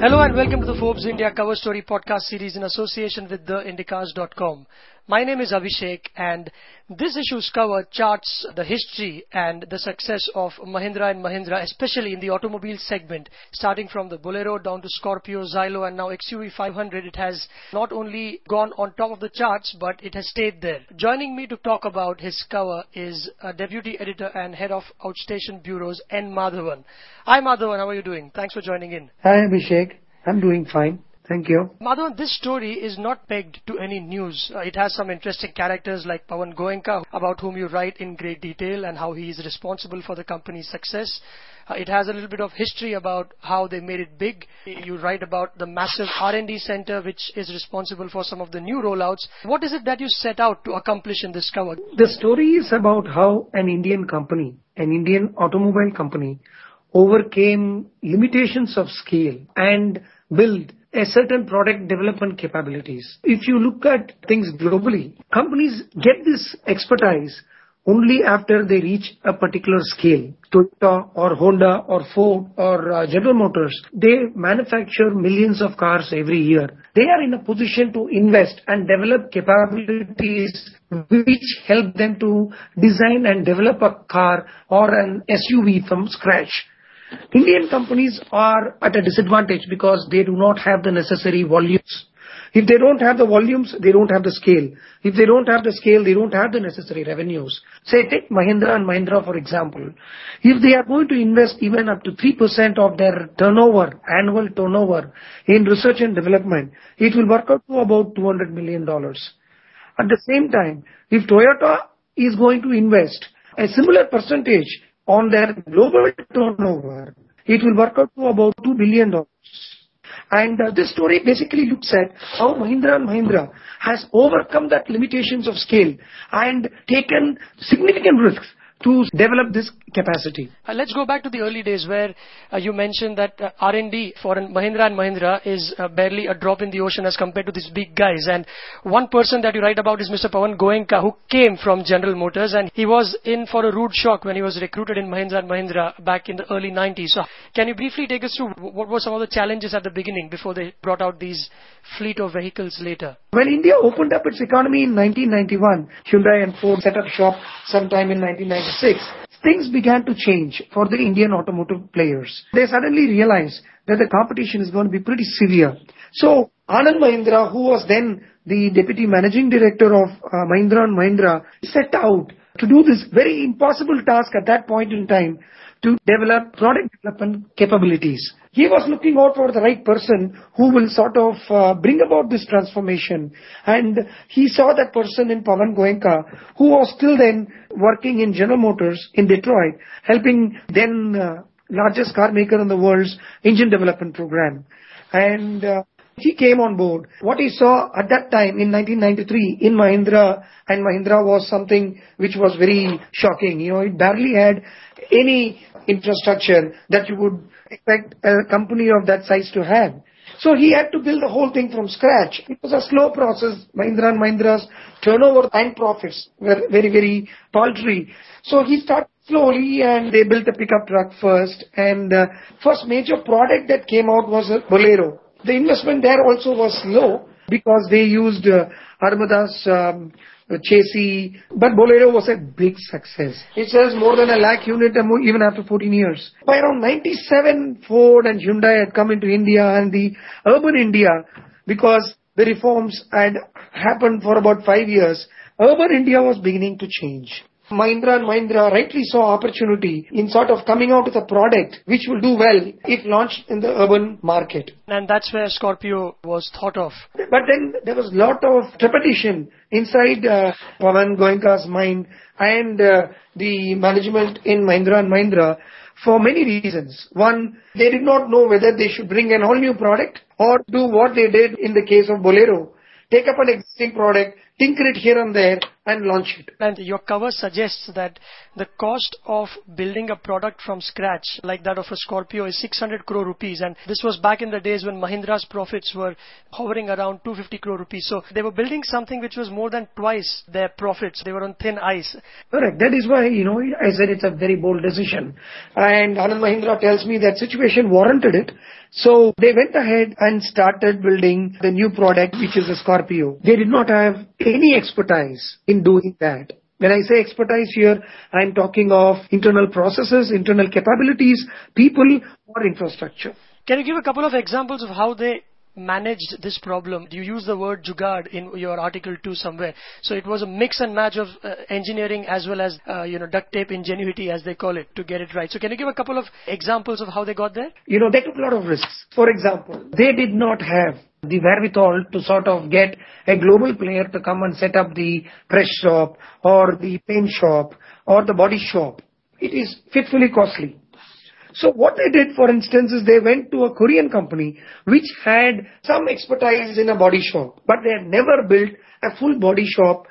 Hello and welcome to the Forbes India Cover Story podcast series in association with theindicast.com. My name is Abhishek and this issue's cover charts the history and the success of Mahindra and Mahindra, especially in the automobile segment, starting from the Bolero down to Scorpio, Xylo and now XUV 500. It has not only gone on top of the charts, but it has stayed there. Joining me to talk about his cover is a deputy editor and head of outstation bureaus, N. Madhavan. Hi Madhavan, how are you doing? Thanks for joining in. Hi Abhishek, I'm doing fine. Thank you. Madhavan, this story is not pegged to any news. Uh, it has some interesting characters like Pawan Goenka, about whom you write in great detail and how he is responsible for the company's success. Uh, it has a little bit of history about how they made it big. You write about the massive R&D center which is responsible for some of the new rollouts. What is it that you set out to accomplish in this cover? The story is about how an Indian company, an Indian automobile company, overcame limitations of scale and built a certain product development capabilities. If you look at things globally, companies get this expertise only after they reach a particular scale. Toyota or Honda or Ford or uh, General Motors, they manufacture millions of cars every year. They are in a position to invest and develop capabilities which help them to design and develop a car or an SUV from scratch. Indian companies are at a disadvantage because they do not have the necessary volumes. If they don't have the volumes, they don't have the scale. If they don't have the scale, they don't have the necessary revenues. Say, take Mahindra and Mahindra, for example. If they are going to invest even up to 3% of their turnover, annual turnover, in research and development, it will work out to about $200 million. At the same time, if Toyota is going to invest a similar percentage on their global turnover, it will work out to about $2 billion. And uh, this story basically looks at how Mahindra and Mahindra has overcome that limitations of scale and taken significant risks to develop this capacity. Uh, let's go back to the early days where uh, you mentioned that uh, R&D for Mahindra and Mahindra is uh, barely a drop in the ocean as compared to these big guys. And one person that you write about is Mr. Pawan Goenka, who came from General Motors, and he was in for a rude shock when he was recruited in Mahindra and Mahindra back in the early 90s. So, can you briefly take us through what were some of the challenges at the beginning before they brought out these fleet of vehicles later? When India opened up its economy in 1991, Hyundai and Ford set up shop sometime in 1996 things began to change for the Indian automotive players. They suddenly realized that the competition is going to be pretty severe. So Anand Mahindra, who was then the deputy managing director of uh, Mahindra and Mahindra, set out to do this very impossible task at that point in time to develop product development capabilities. He was looking out for the right person who will sort of uh, bring about this transformation. And he saw that person in Pawan Goenka, who was still then working in General Motors in Detroit, helping then uh, largest car maker in the world's engine development program. And uh, he came on board. What he saw at that time in 1993 in Mahindra and Mahindra was something which was very shocking. You know, it barely had any infrastructure that you would expect a company of that size to have. So he had to build the whole thing from scratch. It was a slow process. Mahindra and Mahindra's turnover and profits were very, very paltry. So he started slowly and they built a pickup truck first. And uh, first major product that came out was a Bolero. The investment there also was low because they used uh, Armada's um, chassis, but Bolero was a big success. It sells more than a lakh unit even after 14 years. By around 97, Ford and Hyundai had come into India and the urban India, because the reforms had happened for about five years, urban India was beginning to change. Mahindra and Mahindra rightly saw opportunity in sort of coming out with a product which will do well if launched in the urban market. And that's where Scorpio was thought of. But then there was a lot of trepidation inside uh, Pawan Goenka's mind and uh, the management in Mahindra and Mahindra for many reasons. One, they did not know whether they should bring an all new product or do what they did in the case of Bolero. Take up an existing product, tinker it here and there and launch it. And your cover suggests that the cost of building a product from scratch, like that of a Scorpio, is 600 crore rupees. And this was back in the days when Mahindra's profits were hovering around 250 crore rupees. So they were building something which was more than twice their profits. They were on thin ice. Correct. That is why, you know, I said it's a very bold decision. And Anand Mahindra tells me that situation warranted it. So they went ahead and started building the new product, which is a Scorpio. They did not have any expertise in doing that. When I say expertise here, I'm talking of internal processes, internal capabilities, people or infrastructure. Can you give a couple of examples of how they managed this problem? You use the word jugaad in your article too somewhere. So it was a mix and match of uh, engineering as well as, uh, you know, duct tape ingenuity as they call it to get it right. So can you give a couple of examples of how they got there? You know, they took a lot of risks. For example, they did not have the wherewithal to sort of get a global player to come and set up the press shop or the paint shop or the body shop. It is fitfully costly. So what they did, for instance, is they went to a Korean company which had some expertise in a body shop, but they had never built a full body shop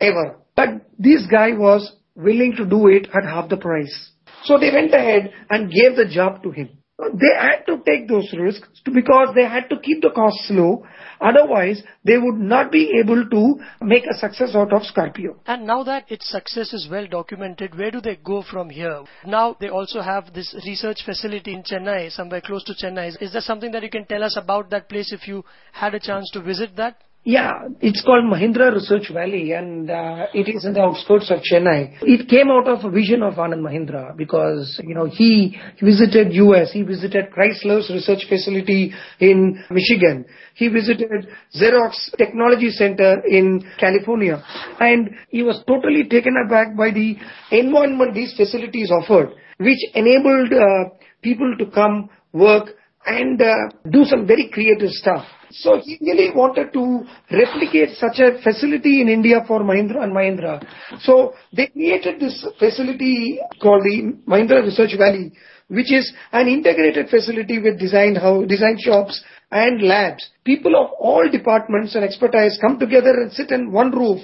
ever. But this guy was willing to do it at half the price. So they went ahead and gave the job to him. They had to take those risks because they had to keep the costs low. Otherwise, they would not be able to make a success out of Scorpio. And now that its success is well documented, where do they go from here? Now they also have this research facility in Chennai, somewhere close to Chennai. Is there something that you can tell us about that place if you had a chance to visit that? Yeah, it's called Mahindra Research Valley and uh, it is in the outskirts of Chennai. It came out of a vision of Anand Mahindra because, you know, he visited US, he visited Chrysler's research facility in Michigan, he visited Xerox Technology Center in California and he was totally taken aback by the environment these facilities offered, which enabled uh, people to come, work and uh, do some very creative stuff. So he really wanted to replicate such a facility in India for Mahindra and Mahindra. So they created this facility called the Mahindra Research Valley, which is an integrated facility with design house, design shops and labs. People of all departments and expertise come together and sit in one roof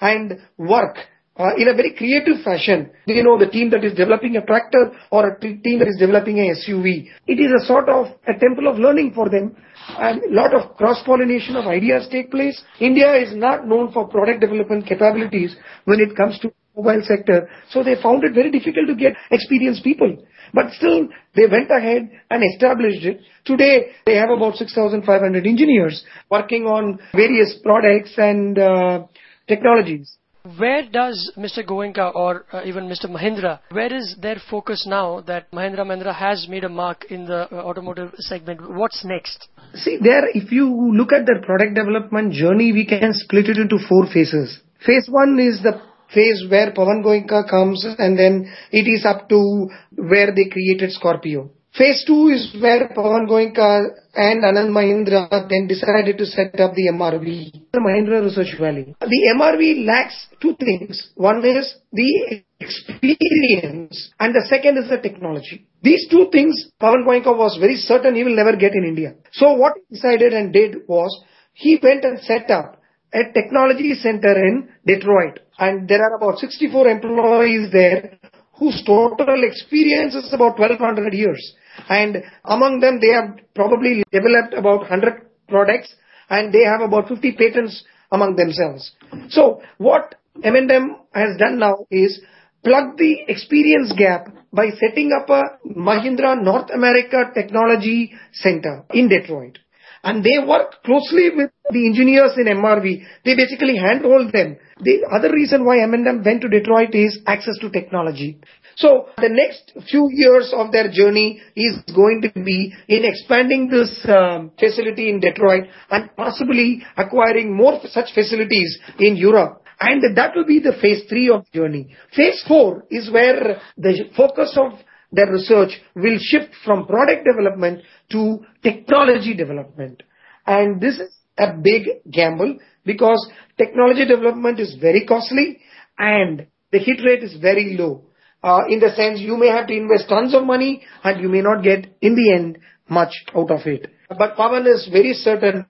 and work uh, in a very creative fashion. You know, the team that is developing a tractor or a t- team that is developing a SUV. It is a sort of a temple of learning for them and a lot of cross-pollination of ideas take place. India is not known for product development capabilities when it comes to mobile sector. So they found it very difficult to get experienced people. But still, they went ahead and established it. Today, they have about 6,500 engineers working on various products and uh, technologies. Where does Mr. Goenka or uh, even Mr. Mahindra, where is their focus now that Mahindra Mahindra has made a mark in the uh, automotive segment? What's next? See, there, if you look at their product development journey, we can split it into four phases. Phase one is the phase where Pawan Goenka comes and then it is up to where they created Scorpio. Phase two is where Pawan Goenka and Anand Mahindra then decided to set up the MRV, the Mahindra Research Valley. The MRV lacks two things. One is the experience and the second is the technology. These two things Pawan Goenka was very certain he will never get in India. So what he decided and did was he went and set up a technology center in Detroit and there are about 64 employees there whose total experience is about 1200 years. And among them, they have probably developed about 100 products and they have about 50 patents among themselves. So what M&M has done now is plug the experience gap by setting up a Mahindra North America Technology Center in Detroit. And they work closely with the engineers in MRV. They basically handhold them. The other reason why M&M went to Detroit is access to technology. So the next few years of their journey is going to be in expanding this um, facility in Detroit and possibly acquiring more such facilities in Europe. And that will be the phase three of journey. Phase four is where the focus of their research will shift from product development to technology development. And this is a big gamble because technology development is very costly and the hit rate is very low. uh, in the sense you may have to invest tons of money and you may not get in the end much out of it. But Pawan is very certain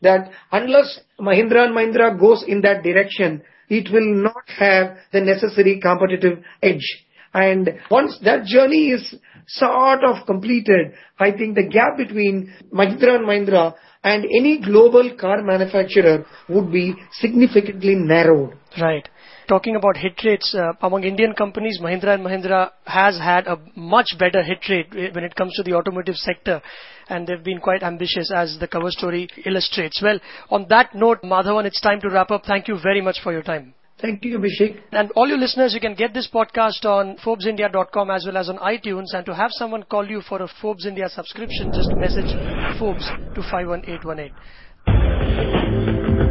that unless Mahindra and Mahindra goes in that direction, it will not have the necessary competitive edge. And once that journey is sort of completed, I think the gap between Mahindra and Mahindra and any global car manufacturer would be significantly narrowed. Right. Talking about hit rates, uh, among Indian companies, Mahindra and Mahindra has had a much better hit rate when it comes to the automotive sector and they've been quite ambitious as the cover story illustrates. Well, on that note, Madhavan, it's time to wrap up. Thank you very much for your time. Thank you, Abhishek. And all you listeners, you can get this podcast on ForbesIndia.com as well as on iTunes. And to have someone call you for a Forbes India subscription, just message Forbes to 51818.